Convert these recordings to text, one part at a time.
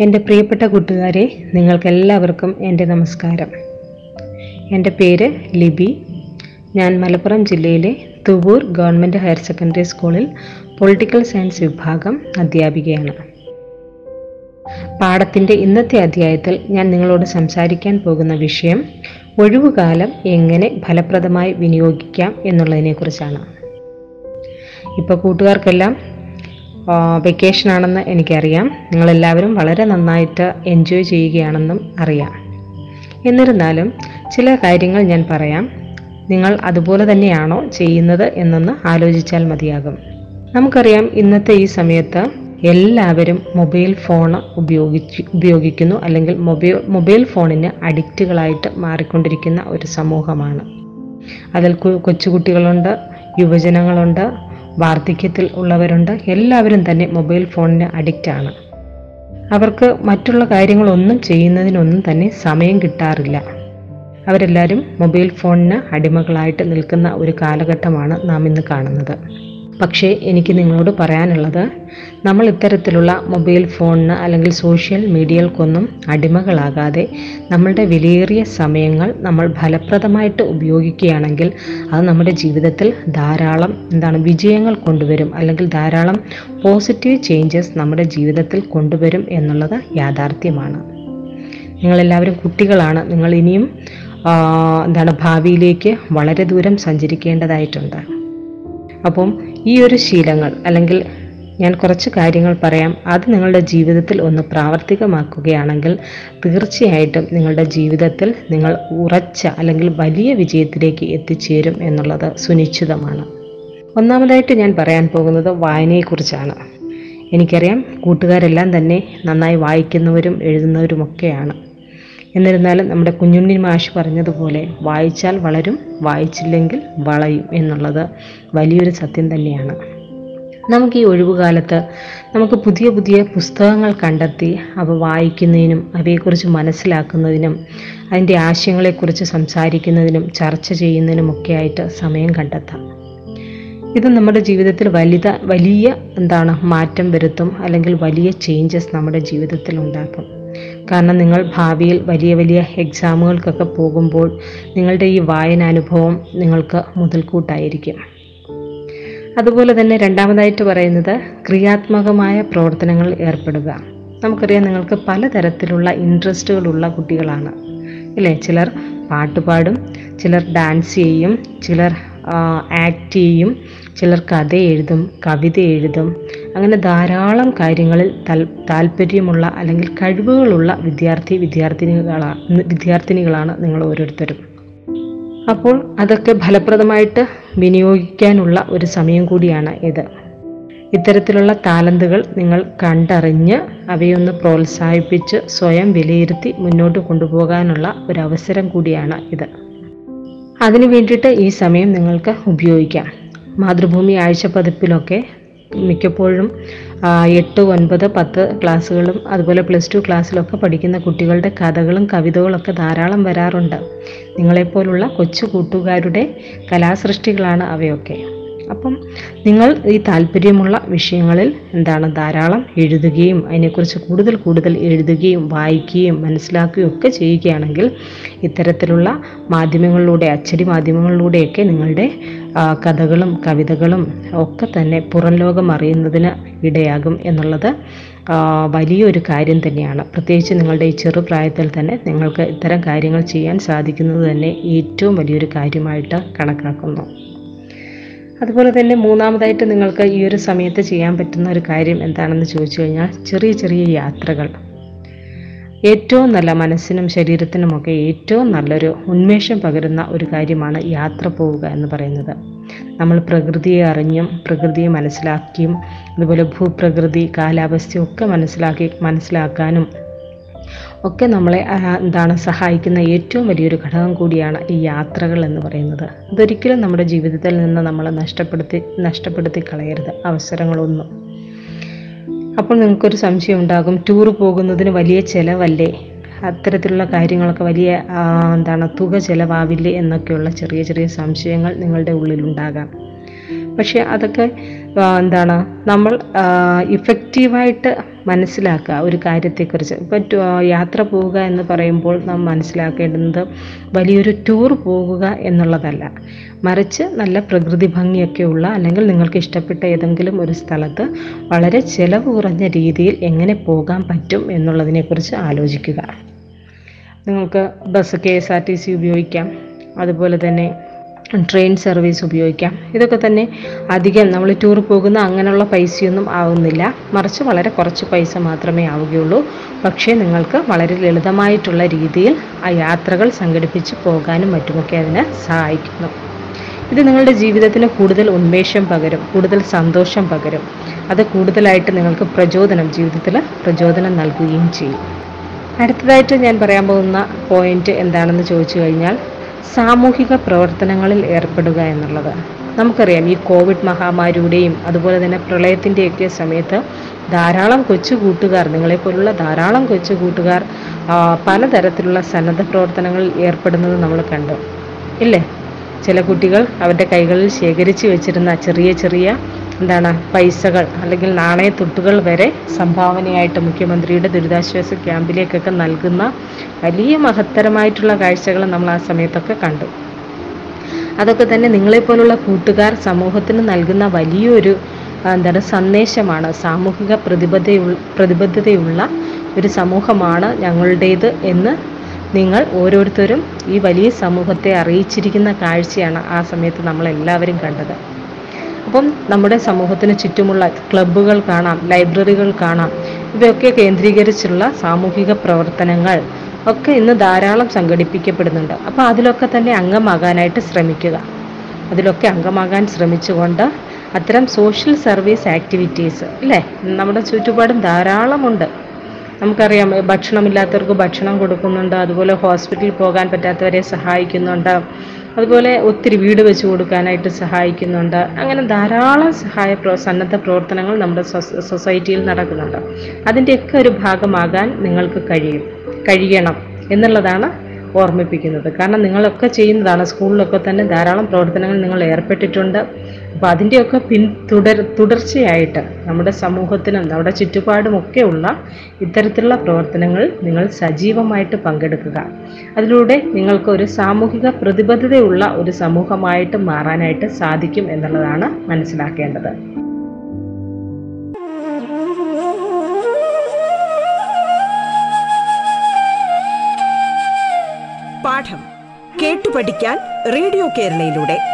എന്റെ പ്രിയപ്പെട്ട കൂട്ടുകാരെ നിങ്ങൾക്കെല്ലാവർക്കും എന്റെ നമസ്കാരം. എന്റെ പേര് ലിബി. ഞാൻ മലപ്പുറം ജില്ലയിലെ തുവൂർ ഗവൺമെന്റ് ഹയർ സെക്കൻഡറി സ്കൂളിൽ പൊളിറ്റിക്കൽ സയൻസ് വിഭാഗം അധ്യാപികയാണ്. പാഠത്തിന്റെ ഇന്നത്തെ അധ്യായത്തിൽ ഞാൻ നിങ്ങളോട് സംസാരിക്കാൻ പോകുന്ന വിഷയം ഒഴിവുകാലം എങ്ങനെ ഫലപ്രദമായി വിനിയോഗിക്കാം എന്നുള്ളതിനെക്കുറിച്ചാണ്. ഇപ്പോൾ കൂട്ടുകാർക്കെല്ലാം വെക്കേഷൻ ആണെന്ന് എനിക്കറിയാം. നിങ്ങളെല്ലാവരും വളരെ നന്നായിട്ട് എൻജോയ് ചെയ്യുകയാണെന്നും അറിയാം. എന്നിരുന്നാലും ചില കാര്യങ്ങൾ ഞാൻ പറയാം. നിങ്ങൾ അതുപോലെ തന്നെയാണോ ചെയ്യുന്നത് എന്നൊന്ന് ആലോചിച്ചാൽ മതിയാകും. നമുക്കറിയാം ഇന്നത്തെ ഈ സമയത്ത് എല്ലാവരും മൊബൈൽ ഫോൺ ഉപയോഗിച്ച് ഉപയോഗിക്കുന്നു അല്ലെങ്കിൽ മൊബൈൽ മൊബൈൽ ഫോണിന് അഡിക്റ്റുകളായിട്ട് മാറിക്കൊണ്ടിരിക്കുന്ന ഒരു സമൂഹമാണ്. അതിൽ കൊച്ചുകുട്ടികളുണ്ട് യുവജനങ്ങളുണ്ട് വാർദ്ധക്യത്തിൽ ഉള്ളവരുണ്ട്. എല്ലാവരും തന്നെ മൊബൈൽ ഫോണിന് ആണ്. അവർക്ക് മറ്റുള്ള കാര്യങ്ങളൊന്നും ചെയ്യുന്നതിനൊന്നും തന്നെ സമയം കിട്ടാറില്ല. അവരെല്ലാവരും മൊബൈൽ ഫോണിന് അടിമകളായിട്ട് നിൽക്കുന്ന ഒരു കാലഘട്ടമാണ് നാം ഇന്ന് കാണുന്നത്. പക്ഷേ എനിക്ക് നിങ്ങളോട് പറയാനുള്ളത് നമ്മൾ ഇത്തരത്തിലുള്ള മൊബൈൽ ഫോണിന് അല്ലെങ്കിൽ സോഷ്യൽ മീഡിയകൾക്കൊന്നും അടിമകളാകാതെ നമ്മളുടെ വിലയേറിയ സമയങ്ങൾ നമ്മൾ ഫലപ്രദമായിട്ട് ഉപയോഗിക്കുകയാണെങ്കിൽ അത് നമ്മുടെ ജീവിതത്തിൽ ധാരാളം എന്താണ് വിജയങ്ങൾ കൊണ്ടുവരും അല്ലെങ്കിൽ ധാരാളം പോസിറ്റീവ് ചേഞ്ചസ് നമ്മുടെ ജീവിതത്തിൽ കൊണ്ടുവരും എന്നുള്ളത് യാഥാർത്ഥ്യമാണ്. നിങ്ങളെല്ലാവരും കുട്ടികളാണ്. നിങ്ങൾ ഇനിയും എന്താണ് ഭാവിയിലേക്ക് വളരെ ദൂരം സഞ്ചരിക്കേണ്ടതായിട്ടുണ്ട്. അപ്പം ഈ ഒരു ശീലങ്ങൾ അല്ലെങ്കിൽ ഞാൻ കുറച്ച് കാര്യങ്ങൾ പറയാം. അത് നിങ്ങളുടെ ജീവിതത്തിൽ ഒന്ന് പ്രാവർത്തികമാക്കുകയാണെങ്കിൽ തീർച്ചയായിട്ടും നിങ്ങളുടെ ജീവിതത്തിൽ നിങ്ങൾ ഉറച്ച അല്ലെങ്കിൽ വലിയ വിജയത്തിലേക്ക് എത്തിച്ചേരും എന്നുള്ളത് സുനിശ്ചിതമാണ്. ഒന്നാമതായിട്ട് ഞാൻ പറയാൻ പോകുന്നത് വായനയെക്കുറിച്ചാണ്. എനിക്കറിയാം കൂട്ടുകാരെല്ലാം തന്നെ നന്നായി വായിക്കുന്നവരും എഴുതുന്നവരുമൊക്കെയാണ്. എന്നിരുന്നാലും നമ്മുടെ കുഞ്ഞുണ്ണി മാഷ് പറഞ്ഞതുപോലെ വായിച്ചാൽ വളരും വായിച്ചില്ലെങ്കിൽ വളയും എന്നുള്ളത് വലിയൊരു സത്യം തന്നെയാണ്. നമുക്ക് ഈ ഒഴിവുകാലത്ത് നമുക്ക് പുതിയ പുതിയ പുസ്തകങ്ങൾ കണ്ടെത്തി അവ വായിക്കുന്നതിനും അവയെക്കുറിച്ച് മനസ്സിലാക്കുന്നതിനും അതിന്റെ ആശയങ്ങളെക്കുറിച്ച് സംസാരിക്കുന്നതിനും ചർച്ച ചെയ്യുന്നതിനുമൊക്കെ ആയിട്ട് സമയം കണ്ടെത്താം. ഇത് നമ്മുടെ ജീവിതത്തിൽ വലുത വലിയ എന്താണ് മാറ്റം വരുത്തും അല്ലെങ്കിൽ വലിയ ചേഞ്ചസ് നമ്മുടെ ജീവിതത്തിൽ ഉണ്ടാക്കും. കാരണം നിങ്ങൾ ഭാവിയിൽ വലിയ വലിയ എക്സാമുകൾക്കൊക്കെ പോകുമ്പോൾ നിങ്ങളുടെ ഈ വായന അനുഭവം നിങ്ങൾക്ക് മുതൽക്കൂട്ടായിരിക്കും. അതുപോലെ തന്നെ രണ്ടാമതായിട്ട് പറയുന്നത് ക്രിയാത്മകമായ പ്രവർത്തനങ്ങൾ ഏർപ്പെടുക. നമുക്കറിയാം നിങ്ങൾക്ക് പലതരത്തിലുള്ള ഇൻട്രസ്റ്റുകളുള്ള കുട്ടികളാണ്. അല്ലേ? ചിലർ പാട്ട് പാടും ചിലർ ഡാൻസ് ചെയ്യും ചിലർ ആക്ട് ചെയ്യും ചിലർ കഥ എഴുതും കവിത എഴുതും അങ്ങനെ ധാരാളം കാര്യങ്ങളിൽ താല്പര്യമുള്ള അല്ലെങ്കിൽ കഴിവുകളുള്ള വിദ്യാർത്ഥി വിദ്യാർത്ഥിനികളാണ് വിദ്യാർത്ഥിനികളാണ് നിങ്ങൾ ഓരോരുത്തരും. അപ്പോൾ അതൊക്കെ ഫലപ്രദമായിട്ട് വിനിയോഗിക്കാനുള്ള ഒരു സമയം കൂടിയാണ് ഇത്. ഇത്തരത്തിലുള്ള താലന്തുകൾ നിങ്ങൾ കണ്ടറിഞ്ഞ് അവയൊന്ന് പ്രോത്സാഹിപ്പിച്ച് സ്വയം വിലയിരുത്തി മുന്നോട്ട് കൊണ്ടുപോകാനുള്ള ഒരു അവസരം കൂടിയാണ് ഇത്. അതിനു വേണ്ടിയിട്ട് ഈ സമയം നിങ്ങൾക്ക് ഉപയോഗിക്കാം. മാതൃഭൂമി ആഴ്ച പതിപ്പിലൊക്കെ മിക്കപ്പോഴും എട്ട് ഒൻപത് പത്ത് ക്ലാസ്സുകളും അതുപോലെ പ്ലസ് ടു ക്ലാസ്സിലൊക്കെ പഠിക്കുന്ന കുട്ടികളുടെ കഥകളും കവിതകളൊക്കെ ധാരാളം വരാറുണ്ട്. നിങ്ങളെപ്പോലുള്ള കൊച്ചു കൂട്ടുകാരുടെ കലാസൃഷ്ടികളാണ് അവയൊക്കെ. അപ്പം നിങ്ങൾ ഈ താല്പര്യമുള്ള വിഷയങ്ങളിൽ എന്താണ് ധാരാളം എഴുതുകയും അതിനെക്കുറിച്ച് കൂടുതൽ കൂടുതൽ എഴുതുകയും വായിക്കുകയും മനസ്സിലാക്കുകയും ഒക്കെ ചെയ്യുകയാണെങ്കിൽ ഇത്തരത്തിലുള്ള മാധ്യമങ്ങളിലൂടെ അച്ചടി മാധ്യമങ്ങളിലൂടെയൊക്കെ നിങ്ങളുടെ കഥകളും കവിതകളും ഒക്കെ തന്നെ പുറം ലോകം അറിയുന്നതിന് ഇടയാകും എന്നുള്ളത് വലിയൊരു കാര്യം തന്നെയാണ്. പ്രത്യേകിച്ച് നിങ്ങളുടെ ഈ ചെറുപ്രായത്തിൽ തന്നെ നിങ്ങൾക്ക് ഇത്തരം കാര്യങ്ങൾ ചെയ്യാൻ സാധിക്കുന്നത് തന്നെ ഏറ്റവും വലിയൊരു കാര്യമായിട്ട് കണക്കാക്കുന്നു. അതുപോലെ തന്നെ മൂന്നാമതായിട്ട് നിങ്ങൾക്ക് ഈ ഒരു സമയത്ത് ചെയ്യാൻ പറ്റുന്ന ഒരു കാര്യം എന്താണെന്ന് ചോദിച്ചു കഴിഞ്ഞാൽ ചെറിയ ചെറിയ യാത്രകൾ. ഏറ്റവും നല്ല മനസ്സിനും ശരീരത്തിനുമൊക്കെ ഏറ്റവും നല്ലൊരു ഉന്മേഷം പകരുന്ന ഒരു കാര്യമാണ് യാത്ര പോവുക എന്ന് പറയുന്നത്. നമ്മൾ പ്രകൃതിയെ അറിഞ്ഞും പ്രകൃതിയെ മനസ്സിലാക്കിയും അതുപോലെ ഭൂപ്രകൃതി കാലാവസ്ഥയൊക്കെ മനസ്സിലാക്കി മനസ്സിലാക്കാനും ഒക്കെ നമ്മളെ എന്താണ് സഹായിക്കുന്ന ഏറ്റവും വലിയൊരു ഘടകം കൂടിയാണ് ഈ യാത്രകൾ എന്ന് പറയുന്നത്. ഇതൊരിക്കലും നമ്മുടെ ജീവിതത്തിൽ നിന്ന് നമ്മൾ നഷ്ടപ്പെടുത്തി നഷ്ടപ്പെടുത്തി കളയരുത്. അവസരങ്ങളൊന്നും. അപ്പോൾ നിങ്ങൾക്കൊരു സംശയം ഉണ്ടാകും. ടൂർ പോകുന്നതിന് വലിയ ചിലവല്ലേ? അത്തരത്തിലുള്ള കാര്യങ്ങളൊക്കെ വലിയ എന്താണ് തുക ചിലവാവില്ലേ എന്നൊക്കെയുള്ള ചെറിയ ചെറിയ സംശയങ്ങൾ നിങ്ങളുടെ ഉള്ളിലുണ്ടാകാം. പക്ഷേ അതൊക്കെ എന്താണ് നമ്മൾ ഇഫക്റ്റീവായിട്ട് മനസ്സിലാക്കുക ഒരു കാര്യത്തെക്കുറിച്ച്. ഇപ്പം യാത്ര പോവുക എന്ന് പറയുമ്പോൾ നാം മനസ്സിലാക്കേണ്ടത് വലിയൊരു ടൂർ പോകുക എന്നുള്ളതല്ല. മറിച്ച് നല്ല പ്രകൃതി ഭംഗിയൊക്കെയുള്ള അല്ലെങ്കിൽ നിങ്ങൾക്ക് ഇഷ്ടപ്പെട്ട ഏതെങ്കിലും ഒരു സ്ഥലത്ത് വളരെ ചിലവ് കുറഞ്ഞ രീതിയിൽ എങ്ങനെ പോകാൻ പറ്റും എന്നുള്ളതിനെക്കുറിച്ച് ആലോചിക്കുക. നിങ്ങൾക്ക് bus K S R T C ഉപയോഗിക്കാം. അതുപോലെ തന്നെ ട്രെയിൻ സർവീസ് ഉപയോഗിക്കാം. ഇതൊക്കെ തന്നെ അധികം നമ്മൾ ടൂർ പോകുന്ന അങ്ങനെയുള്ള പൈസയൊന്നും ആവുന്നില്ല. മറിച്ച് വളരെ കുറച്ച് പൈസ മാത്രമേ ആവുകയുള്ളൂ. പക്ഷേ നിങ്ങൾക്ക് വളരെ ലളിതമായിട്ടുള്ള രീതിയിൽ ആ യാത്രകൾ സംഘടിപ്പിച്ച് പോകാനും മറ്റുമൊക്കെ അതിനെ സഹായിക്കുന്നു. ഇത് നിങ്ങളുടെ ജീവിതത്തിന് കൂടുതൽ ഉന്മേഷം പകരും കൂടുതൽ സന്തോഷം പകരും. അത് കൂടുതലായിട്ട് നിങ്ങൾക്ക് പ്രചോദനം ജീവിതത്തിൽ പ്രചോദനം നൽകുകയും ചെയ്യും. അടുത്തതായിട്ട് ഞാൻ പറയാൻ പോകുന്ന പോയിന്റ് എന്താണെന്ന് ചോദിച്ചു കഴിഞ്ഞാൽ സാമൂഹിക പ്രവർത്തനങ്ങളിൽ ഏർപ്പെടുക എന്നുള്ളത്. നമുക്കറിയാം ഈ കോവിഡ് മഹാമാരിയുടെയും അതുപോലെ തന്നെ പ്രളയത്തിന്റെയൊക്കെ സമയത്ത് ധാരാളം കൊച്ചു കൂട്ടുകാർ നിങ്ങളെപ്പോലുള്ള ധാരാളം കൊച്ചു കൂട്ടുകാർ പലതരത്തിലുള്ള സന്നദ്ധ പ്രവർത്തനങ്ങളിൽ ഏർപ്പെടുന്നത് നമ്മൾ കണ്ടു. ഇല്ലേ? ചില കുട്ടികൾ അവരുടെ കൈകളിൽ ശേഖരിച്ചു വെച്ചിരുന്ന ചെറിയ ചെറിയ എന്താണ് പൈസകൾ അല്ലെങ്കിൽ നാണയത്തുട്ടുകൾ വരെ സംഭാവനയായിട്ട് മുഖ്യമന്ത്രിയുടെ ദുരിതാശ്വാസ ക്യാമ്പിലേക്കൊക്കെ നൽകുന്ന വലിയ മഹത്തരമായിട്ടുള്ള കാഴ്ചകൾ നമ്മൾ ആ സമയത്തൊക്കെ കണ്ടു. അതൊക്കെ തന്നെ നിങ്ങളെപ്പോലുള്ള കൂട്ടുകാർ സമൂഹത്തിന് നൽകുന്ന വലിയൊരു എന്താണ് സന്ദേശമാണ്. സാമൂഹിക പ്രതിബദ്ധതയുള്ള പ്രതിബദ്ധതയുള്ള ഒരു സമൂഹമാണ് ഞങ്ങളുടേത് എന്ന് നിങ്ങൾ ഓരോരുത്തരും ഈ വലിയ സമൂഹത്തെ അറിയിച്ചിരിക്കുന്ന കാഴ്ചയാണ് ആ സമയത്ത് നമ്മളെല്ലാവരും കണ്ടത്. അപ്പം നമ്മുടെ സമൂഹത്തിന് ചുറ്റുമുള്ള ക്ലബ്ബുകൾ കാണാം ലൈബ്രറികൾ കാണാം. ഇവയൊക്കെ കേന്ദ്രീകരിച്ചുള്ള സാമൂഹിക പ്രവർത്തനങ്ങൾ ഒക്കെ ഇന്ന് ധാരാളം സംഘടിപ്പിക്കപ്പെടുന്നുണ്ട്. അപ്പോൾ അതിലൊക്കെ തന്നെ അംഗമാകാനായിട്ട് ശ്രമിക്കുക. അതിലൊക്കെ അംഗമാകാൻ ശ്രമിച്ചുകൊണ്ട് അത്തരം സോഷ്യൽ സർവീസ് ആക്ടിവിറ്റീസ് അല്ലേ നമ്മുടെ ചുറ്റുപാടും ധാരാളമുണ്ട്. നമുക്കറിയാം ഭക്ഷണമില്ലാത്തവർക്ക് ഭക്ഷണം കൊടുക്കുന്നുണ്ട് അതുപോലെ ഹോസ്പിറ്റലിൽ പോകാൻ പറ്റാത്തവരെ സഹായിക്കുന്നുണ്ട് അതുപോലെ ഒത്തിരി വീട് വെച്ച് കൊടുക്കാനായിട്ട് സഹായിക്കുന്നുണ്ട്. അങ്ങനെ ധാരാളം സഹായ സന്നദ്ധ പ്രവർത്തനങ്ങൾ നമ്മുടെ സൊസ- സൊസൈറ്റിയിൽ നടക്കുന്നുണ്ട്. അതിന്റെയൊക്കെ ഒരു ഭാഗമാകാൻ നിങ്ങൾക്ക് കഴിയും കഴിയണം എന്നുള്ളതാണ് ഓർമ്മിപ്പിക്കുന്നത്. കാരണം നിങ്ങളൊക്കെ ചെയ്യുന്നതാണ് സ്കൂളിലൊക്കെ തന്നെ ധാരാളം പ്രവർത്തനങ്ങൾ നിങ്ങൾ ഏർപ്പെട്ടിട്ടുണ്ട്. അപ്പോൾ അതിന്റെയൊക്കെ പിൻ തുടർ തുടർച്ചയായിട്ട് നമ്മുടെ സമൂഹത്തിനും നമ്മുടെ ചുറ്റുപാടുമൊക്കെ ഉള്ള ഇത്തരത്തിലുള്ള പ്രവർത്തനങ്ങൾ നിങ്ങൾ സജീവമായിട്ട് പങ്കെടുക്കുക. അതിലൂടെ നിങ്ങൾക്ക് ഒരു സാമൂഹിക പ്രതിബദ്ധതയുള്ള ഒരു സമൂഹമായിട്ട് മാറാനായിട്ട് സാധിക്കും എന്നുള്ളതാണ് മനസ്സിലാക്കേണ്ടത്. പാഠം കേട്ടു പഠിക്കാൻ റേഡിയോ കേരളയിലൂടെ.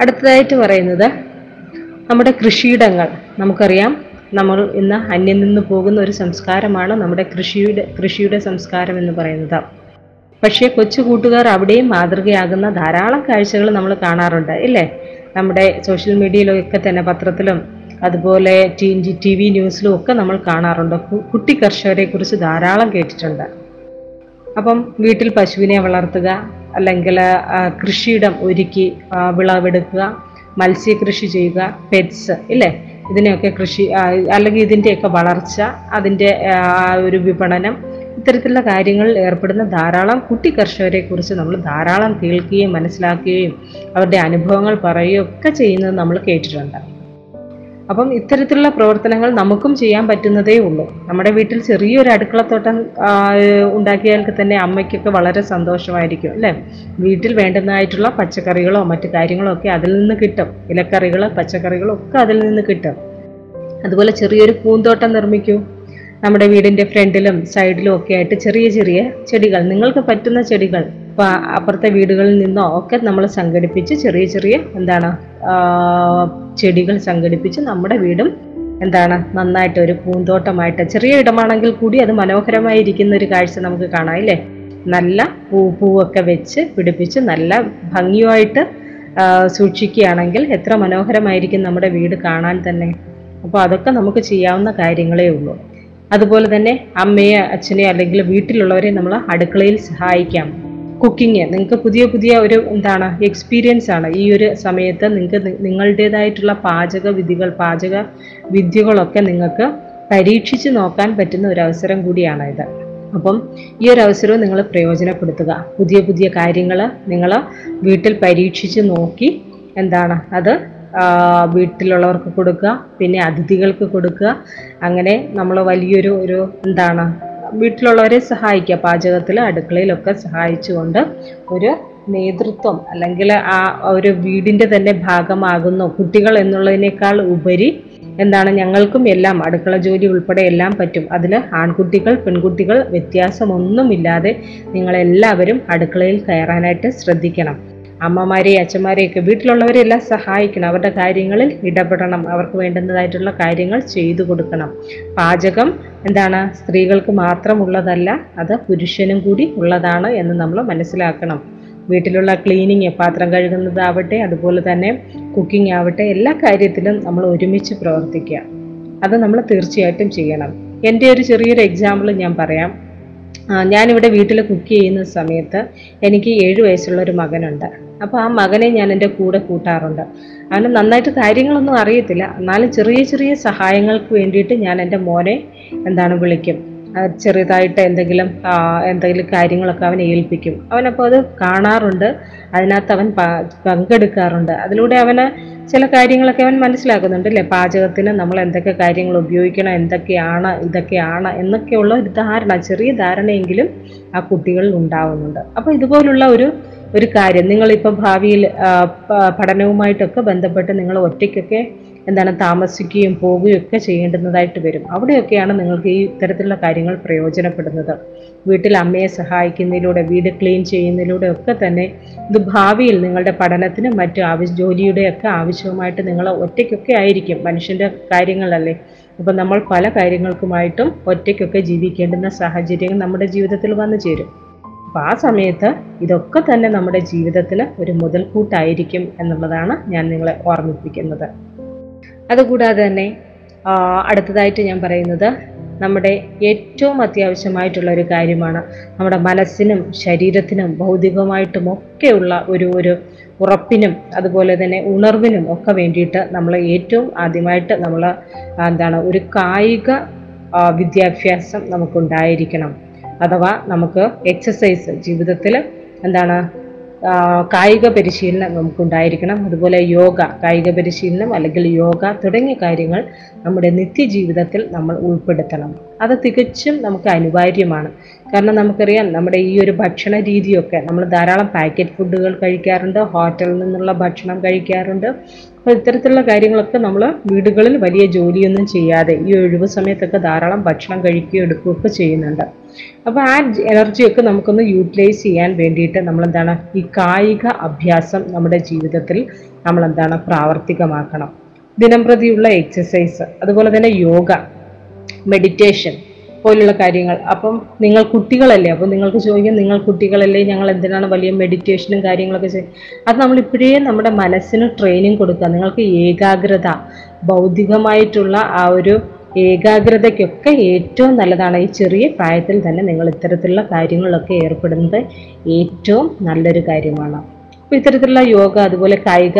അടുത്തതായിട്ട് പറയുന്നത് നമ്മുടെ കൃഷിയിടങ്ങൾ. നമുക്കറിയാം നമ്മൾ ഇന്ന് അന്യം നിന്ന് പോകുന്ന ഒരു സംസ്കാരമാണ് നമ്മുടെ കൃഷിയുടെ കൃഷിയുടെ സംസ്കാരം എന്ന് പറയുന്നത്. പക്ഷേ കൊച്ചു കൂട്ടുകാർ അവിടെയും മാതൃകയാകുന്ന ധാരാളം കാഴ്ചകൾ നമ്മൾ കാണാറുണ്ട് ഇല്ലേ? നമ്മുടെ സോഷ്യൽ മീഡിയയിലൊക്കെ തന്നെ പത്രത്തിലും അതുപോലെ ടി ടി വി ന്യൂസിലും ഒക്കെ നമ്മൾ കാണാറുണ്ട്. കുട്ടി കർഷകരെ കുറിച്ച് ധാരാളം കേട്ടിട്ടുണ്ട്. അപ്പം വീട്ടിൽ പശുവിനെ വളർത്തുക അല്ലെങ്കിൽ കൃഷിയിടം ഒരുക്കി വിളവെടുക്കുക മത്സ്യകൃഷി ചെയ്യുക പെറ്റ്സ് ഇല്ലേ? ഇതിനെയൊക്കെ കൃഷി അല്ലെങ്കിൽ ഇതിന്റെയൊക്കെ വളർച്ച അതിന്റെ ഒരു വിപണനം ഇത്തരത്തിലുള്ള കാര്യങ്ങളിൽ ഏർപ്പെടുന്ന ധാരാളം കുട്ടി കർഷകരെ കുറിച്ച് നമ്മൾ ധാരാളം കേൾക്കുകയും മനസ്സിലാക്കുകയും അവരുടെ അനുഭവങ്ങൾ പറയുകയും ഒക്കെ ചെയ്യുന്നത് നമ്മൾ കേട്ടിട്ടുണ്ട്. അപ്പം ഇത്തരത്തിലുള്ള പ്രവർത്തനങ്ങൾ നമുക്കും ചെയ്യാൻ പറ്റുന്നതേ ഉള്ളൂ. നമ്മുടെ വീട്ടിൽ ചെറിയൊരു അടുക്കളത്തോട്ടം ഉണ്ടാക്കിയാൽ തന്നെ അമ്മയ്ക്കൊക്കെ വളരെ സന്തോഷമായിരിക്കും അല്ലേ? വീട്ടിൽ വേണ്ടുന്നതായിട്ടുള്ള പച്ചക്കറികളോ മറ്റു കാര്യങ്ങളോ ഒക്കെ അതിൽ നിന്ന് കിട്ടും. ഇലക്കറികളോ പച്ചക്കറികളോ ഒക്കെ അതിൽ നിന്ന് കിട്ടും. അതുപോലെ ചെറിയൊരു പൂന്തോട്ടം നിർമ്മിക്കൂ. നമ്മുടെ വീടിന്റെ ഫ്രണ്ടിലും സൈഡിലും ഒക്കെ ആയിട്ട് ചെറിയ ചെറിയ ചെടികൾ നിങ്ങൾക്ക് പറ്റുന്ന ചെടികൾ അപ്പുറത്തെ വീടുകളിൽ നിന്നോ ഒക്കെ നമ്മൾ സംഘടിപ്പിച്ച് ചെറിയ ചെറിയ എന്താണ് ചെടികൾ സംഘടിപ്പിച്ച് നമ്മുടെ വീടും എന്താണ് നന്നായിട്ട് ഒരു പൂന്തോട്ടമായിട്ട് ചെറിയ ഇടമാണെങ്കിൽ കൂടി അത് മനോഹരമായിരിക്കുന്ന ഒരു കാഴ്ച നമുക്ക് കാണാം ഇല്ലേ നല്ല പൂ പൂവൊക്കെ വെച്ച് പിടിപ്പിച്ച് നല്ല ഭംഗിയായിട്ട് ആ, സൂക്ഷിക്കുകയാണെങ്കിൽ എത്ര മനോഹരമായിരിക്കും നമ്മുടെ വീട് കാണാൻ തന്നെ. അപ്പോൾ അതൊക്കെ നമുക്ക് ചെയ്യാവുന്ന കാര്യങ്ങളേ ഉള്ളൂ. അതുപോലെ തന്നെ അമ്മയെ അച്ഛനെ അല്ലെങ്കിൽ വീട്ടിലുള്ളവരെ നമ്മൾ അടുക്കളയിൽ സഹായിക്കാം. കുക്കിംഗ് നിങ്ങൾക്ക് പുതിയ പുതിയ ഒരു എന്താണ് എക്സ്പീരിയൻസ് ആണ്. ഈ ഒരു സമയത്ത് നിങ്ങൾക്ക് നിങ്ങളുടേതായിട്ടുള്ള പാചക വിധികൾ പാചക വിദ്യകളൊക്കെ നിങ്ങൾക്ക് പരീക്ഷിച്ച് നോക്കാൻ പറ്റുന്ന ഒരു അവസരം കൂടിയാണ് ഇത്. അപ്പം ഈ ഒരു അവസരവും നിങ്ങൾ പ്രയോജനപ്പെടുത്തുക. പുതിയ പുതിയ കാര്യങ്ങൾ നിങ്ങൾ വീട്ടിൽ പരീക്ഷിച്ച് നോക്കി എന്താണ് അത് വീട്ടിലുള്ളവർക്ക് കൊടുക്കുക പിന്നെ അതിഥികൾക്ക് കൊടുക്കുക. അങ്ങനെ നമ്മൾ വലിയൊരു ഒരു എന്താണ് വീട്ടിലുള്ളവരെ സഹായിക്കുക. പാചകത്തിൽ അടുക്കളയിലൊക്കെ സഹായിച്ചുകൊണ്ട് ഒരു നേതൃത്വം അല്ലെങ്കിൽ ആ ഒരു വീടിന്റെ തന്നെ ഭാഗമാകുന്നു. കുട്ടികൾ എന്നുള്ളതിനേക്കാൾ ഉപരി എന്താണ് ഞങ്ങൾക്കും എല്ലാം അടുക്കള ജോലി ഉൾപ്പെടെ എല്ലാം പറ്റും. അതിൽ ആൺകുട്ടികൾ പെൺകുട്ടികൾ വ്യത്യാസമൊന്നുമില്ലാതെ നിങ്ങളെല്ലാവരും അടുക്കളയിൽ കയറാനായിട്ട് ശ്രദ്ധിക്കണം. അമ്മമാരെയും അച്ഛന്മാരെയൊക്കെ വീട്ടിലുള്ളവരെല്ലാം സഹായിക്കണം. അവരുടെ കാര്യങ്ങളിൽ ഇടപെടണം. അവർക്ക് വേണ്ടുന്നതായിട്ടുള്ള കാര്യങ്ങൾ ചെയ്തു കൊടുക്കണം. പാചകം എന്താണ്? സ്ത്രീകൾക്ക് മാത്രമുള്ളതല്ല അത് പുരുഷനും കൂടി ഉള്ളതാണ് എന്ന് നമ്മൾ മനസ്സിലാക്കണം. വീട്ടിലുള്ള ക്ലീനിങ് പാത്രം കഴുകുന്നതാവട്ടെ അതുപോലെ തന്നെ കുക്കിംഗ് ആവട്ടെ എല്ലാ കാര്യത്തിലും നമ്മൾ ഒരുമിച്ച് പ്രവർത്തിക്കുക. അത് നമ്മൾ തീർച്ചയായിട്ടും ചെയ്യണം. എന്റെ ഒരു ചെറിയൊരു എക്സാമ്പിൾ ഞാൻ പറയാം. ഞാനിവിടെ വീട്ടിൽ കുക്ക് ചെയ്യുന്ന സമയത്ത് എനിക്ക് ഏഴ് വയസ്സുള്ള ഒരു മകനുണ്ട്. അപ്പോൾ ആ മകനെ ഞാൻ എന്റെ കൂടെ കൂട്ടാറുണ്ട്. അവന് നന്നായിട്ട് കാര്യങ്ങളൊന്നും അറിയത്തില്ല. എന്നാലും ചെറിയ ചെറിയ സഹായങ്ങൾക്ക് വേണ്ടിയിട്ട് ഞാൻ എന്റെ മോനെ എന്താണ് വിളിക്കും. ചെറുതായിട്ട് എന്തെങ്കിലും എന്തെങ്കിലും കാര്യങ്ങളൊക്കെ അവനെ ഏൽപ്പിക്കും. അവനപ്പോൾ അത് കാണാറുണ്ട്. അതിനകത്ത് അവൻ പങ്കെടുക്കാറുണ്ട്. അതിലൂടെ അവന് ചില കാര്യങ്ങളൊക്കെ അവൻ മനസ്സിലാക്കുന്നുണ്ട് അല്ലേ പാചകത്തിന് നമ്മൾ എന്തൊക്കെ കാര്യങ്ങൾ ഉപയോഗിക്കണം എന്തൊക്കെയാണ് ഇതൊക്കെയാണ് എന്നൊക്കെയുള്ള ഒരു ധാരണ ചെറിയ ധാരണയെങ്കിലും ആ കുട്ടികളിൽ ഉണ്ടാവുന്നുണ്ട്. അപ്പോൾ ഇതുപോലുള്ള ഒരു ഒരു കാര്യം. നിങ്ങളിപ്പോൾ ഭാവിയിൽ പഠനവുമായിട്ടൊക്കെ ബന്ധപ്പെട്ട് നിങ്ങൾ ഒറ്റയ്ക്കൊക്കെ എന്താണ് താമസിക്കുകയും പോവുകയും ഒക്കെ ചെയ്യേണ്ടുന്നതായിട്ട് വരും. അവിടെയൊക്കെയാണ് നിങ്ങൾക്ക് ഈ ഇത്തരത്തിലുള്ള കാര്യങ്ങൾ പ്രയോജനപ്പെടുന്നത്. വീട്ടിൽ അമ്മയെ സഹായിക്കുന്നതിലൂടെ വീട് ക്ലീൻ ചെയ്യുന്നതിലൂടെ ഒക്കെ തന്നെ ഇത് ഭാവിയിൽ നിങ്ങളുടെ പഠനത്തിനും മറ്റു ആവശ്യ ജോലിയുടെയൊക്കെ ആവശ്യവുമായിട്ട് നിങ്ങൾ ഒറ്റയ്ക്കൊക്കെ ആയിരിക്കും മനുഷ്യന്റെ കാര്യങ്ങളല്ലേ അപ്പം നമ്മൾ പല കാര്യങ്ങൾക്കുമായിട്ടും ഒറ്റയ്ക്കൊക്കെ ജീവിക്കേണ്ടുന്ന സാഹചര്യങ്ങൾ നമ്മുടെ ജീവിതത്തിൽ വന്നു ചേരും. അപ്പം ആ സമയത്ത് ഇതൊക്കെ തന്നെ നമ്മുടെ ജീവിതത്തിൽ ഒരു മുതൽക്കൂട്ടായിരിക്കും എന്നുള്ളതാണ് ഞാൻ നിങ്ങളെ ഓർമ്മിപ്പിക്കുന്നത്. അതുകൂടാതെ തന്നെ അടുത്തതായിട്ട് ഞാൻ പറയുന്നത് നമ്മുടെ ഏറ്റവും അത്യാവശ്യമായിട്ടുള്ള ഒരു കാര്യമാണ് നമ്മുടെ മനസ്സിനും ശരീരത്തിനും ഭൗതികമായിട്ടും ഒക്കെയുള്ള ഒരു ഒരു ഉറപ്പിനും അതുപോലെ തന്നെ ഉണർവിനും ഒക്കെ വേണ്ടിയിട്ട് നമ്മൾ ഏറ്റവും ആദ്യമായിട്ട് നമ്മൾ എന്താണ് ഒരു കായിക വിദ്യാഭ്യാസം നമുക്കുണ്ടായിരിക്കണം. അഥവാ നമുക്ക് എക്സസൈസ് ജീവിതത്തിൽ എന്താണ് കായിക പരിശീലനം നമുക്കുണ്ടായിരിക്കണം. അതുപോലെ യോഗ കായിക പരിശീലനം അല്ലെങ്കിൽ യോഗ തുടങ്ങിയ കാര്യങ്ങൾ നമ്മുടെ നിത്യജീവിതത്തിൽ നമ്മൾ ഉൾപ്പെടുത്തണം. അത് തികച്ചും നമുക്ക് അനിവാര്യമാണ്. കാരണം നമുക്കറിയാം നമ്മുടെ ഈ ഒരു ഭക്ഷണ രീതിയൊക്കെ നമ്മൾ ധാരാളം പാക്കറ്റ് ഫുഡുകൾ കഴിക്കാറുണ്ട് ഹോട്ടലിൽ നിന്നുള്ള ഭക്ഷണം കഴിക്കാറുണ്ട്. അപ്പോൾ ഇത്തരത്തിലുള്ള കാര്യങ്ങളൊക്കെ നമ്മൾ വീടുകളിൽ വലിയ ജോലിയൊന്നും ചെയ്യാതെ ഈ ഒഴിവ് സമയത്തൊക്കെ ധാരാളം ഭക്ഷണം കഴിക്കുകയും എടുക്കുകയൊക്കെ ചെയ്യുന്നുണ്ട്. അപ്പോൾ ആ എനർജിയൊക്കെ നമുക്കൊന്ന് യൂട്ടിലൈസ് ചെയ്യാൻ വേണ്ടിയിട്ട് നമ്മൾ എന്താണ് ഈ കായിക അഭ്യാസം നമ്മുടെ ജീവിതത്തിൽ നമ്മൾ എന്താണ് പ്രാവർത്തികമാക്കണം ദിനംപ്രതിയുള്ള എക്സസൈസ് അതുപോലെ തന്നെ യോഗ മെഡിറ്റേഷൻ പോലുള്ള കാര്യങ്ങൾ. അപ്പം നിങ്ങൾ കുട്ടികളല്ലേ അപ്പം നിങ്ങൾക്ക് ചോദിക്കും നിങ്ങൾ കുട്ടികളല്ലേ ഞങ്ങൾ എന്തിനാണ് വലിയ മെഡിറ്റേഷനും കാര്യങ്ങളൊക്കെ ചെയ്യുക അത് നമ്മൾ ഇപ്പോഴേ നമ്മുടെ മനസ്സിന് ട്രെയിനിങ് കൊടുക്കുക. നിങ്ങൾക്ക് ഏകാഗ്രത ബൗദ്ധികമായിട്ടുള്ള ആ ഒരു ഏകാഗ്രതയ്ക്കൊക്കെ ഏറ്റവും നല്ലതാണ് ഈ ചെറിയ പ്രായത്തിൽ തന്നെ നിങ്ങൾ ഇത്തരത്തിലുള്ള കാര്യങ്ങളിലൊക്കെ ഏർപ്പെടുന്നത് ഏറ്റവും നല്ലൊരു കാര്യമാണ്. അപ്പോൾ ഇത്തരത്തിലുള്ള യോഗ അതുപോലെ കായിക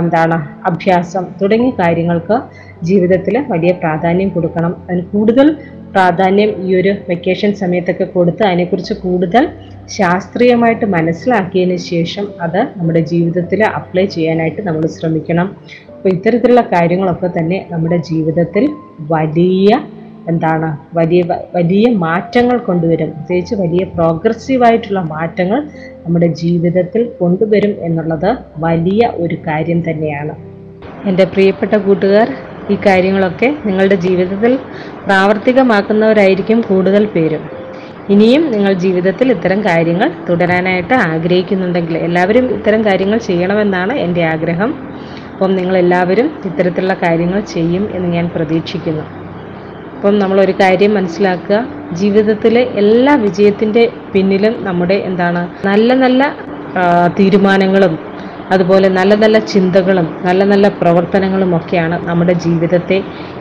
എന്താണ് അഭ്യാസം തുടങ്ങിയ കാര്യങ്ങൾക്ക് ജീവിതത്തിൽ വലിയ പ്രാധാന്യം കൊടുക്കണം. അതിന് കൂടുതൽ പ്രാധാന്യം ഈ ഒരു വെക്കേഷൻ സമയത്തൊക്കെ കൊടുത്ത് അതിനെക്കുറിച്ച് കൂടുതൽ ശാസ്ത്രീയമായിട്ട് മനസ്സിലാക്കിയതിന് ശേഷം അത് നമ്മുടെ ജീവിതത്തിൽ അപ്ലൈ ചെയ്യാനായിട്ട് നമ്മൾ ശ്രമിക്കണം. അപ്പോൾ ഇത്തരത്തിലുള്ള കാര്യങ്ങളൊക്കെ തന്നെ നമ്മുടെ ജീവിതത്തിൽ വലിയ എന്താണ് വലിയ വലിയ മാറ്റങ്ങൾ കൊണ്ടുവരും. പ്രത്യേകിച്ച് വലിയ പ്രോഗ്രസീവായിട്ടുള്ള മാറ്റങ്ങൾ നമ്മുടെ ജീവിതത്തിൽ കൊണ്ടുവരും എന്നുള്ളത് വലിയ ഒരു കാര്യം തന്നെയാണ്. എന്റെ പ്രിയപ്പെട്ട കൂട്ടുകാർ ഈ കാര്യങ്ങളൊക്കെ നിങ്ങളുടെ ജീവിതത്തിൽ പ്രാവർത്തികമാക്കുന്നവരായിരിക്കും കൂടുതൽ പേരും. ഇനിയും നിങ്ങൾ ജീവിതത്തിൽ ഇത്തരം കാര്യങ്ങൾ തുടരാനായിട്ട് ആഗ്രഹിക്കുന്നുണ്ടെങ്കിൽ എല്ലാവരും ഇത്തരം കാര്യങ്ങൾ ചെയ്യണമെന്നാണ് എന്റെ ആഗ്രഹം. അപ്പം നിങ്ങളെല്ലാവരും ഇത്തരത്തിലുള്ള കാര്യങ്ങൾ ചെയ്യും എന്ന് ഞാൻ പ്രതീക്ഷിക്കുന്നു. അപ്പം നമ്മളൊരു കാര്യം മനസ്സിലാക്കുക. ജീവിതത്തിലെ എല്ലാ വിജയത്തിന്റെ പിന്നിലും നമ്മുടെ എന്താണ് നല്ല നല്ല തീരുമാനങ്ങളും അതുപോലെ നല്ല നല്ല ചിന്തകളും നല്ല നല്ല പ്രവർത്തനങ്ങളും ഒക്കെയാണ് നമ്മുടെ ജീവിതത്തെ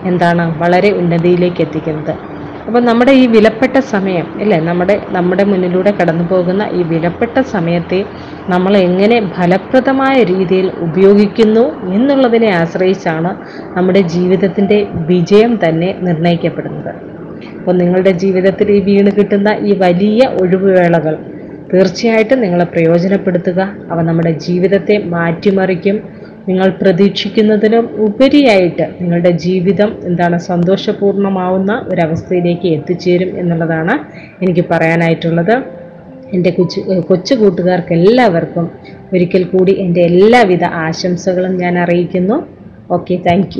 എന്താണ് വളരെ ഉന്നതിയിലേക്ക് എത്തിക്കുന്നത്. അപ്പോൾ നമ്മുടെ ഈ വിലപ്പെട്ട സമയം അല്ലേ നമ്മുടെ നമ്മുടെ മുന്നിലൂടെ കടന്നു പോകുന്ന ഈ വിലപ്പെട്ട സമയത്തെ നമ്മൾ എങ്ങനെ ഫലപ്രദമായ രീതിയിൽ ഉപയോഗിക്കുന്നു എന്നുള്ളതിനെ ആശ്രയിച്ചാണ് നമ്മുടെ ജീവിതത്തിന്റെ വിജയം തന്നെ നിർണയിക്കപ്പെടുന്നത്. അപ്പോൾ നിങ്ങളുടെ ജീവിതത്തിൽ ഈ വീണ് കിട്ടുന്ന ഈ വലിയ ഒഴിവുവേളകൾ തീർച്ചയായിട്ടും നിങ്ങളെ പ്രയോജനപ്പെടുത്തുക. അവ നമ്മുടെ ജീവിതത്തെ മാറ്റിമറിക്കും. നിങ്ങൾ പ്രതീക്ഷിക്കുന്നതിനും ഉപരിയായിട്ട് നിങ്ങളുടെ ജീവിതം എന്താണ് സന്തോഷപൂർണമാവുന്ന ഒരവസ്ഥയിലേക്ക് എത്തിച്ചേരും എന്നുള്ളതാണ് എനിക്ക് പറയാനായിട്ടുള്ളത്. എന്റെ കൊച്ചു കൊച്ചു കൂട്ടുകാർക്ക് എല്ലാവർക്കും ഒരിക്കൽ കൂടി എന്റെ എല്ലാവിധ ആശംസകളും ഞാൻ അറിയിക്കുന്നു. Okay thank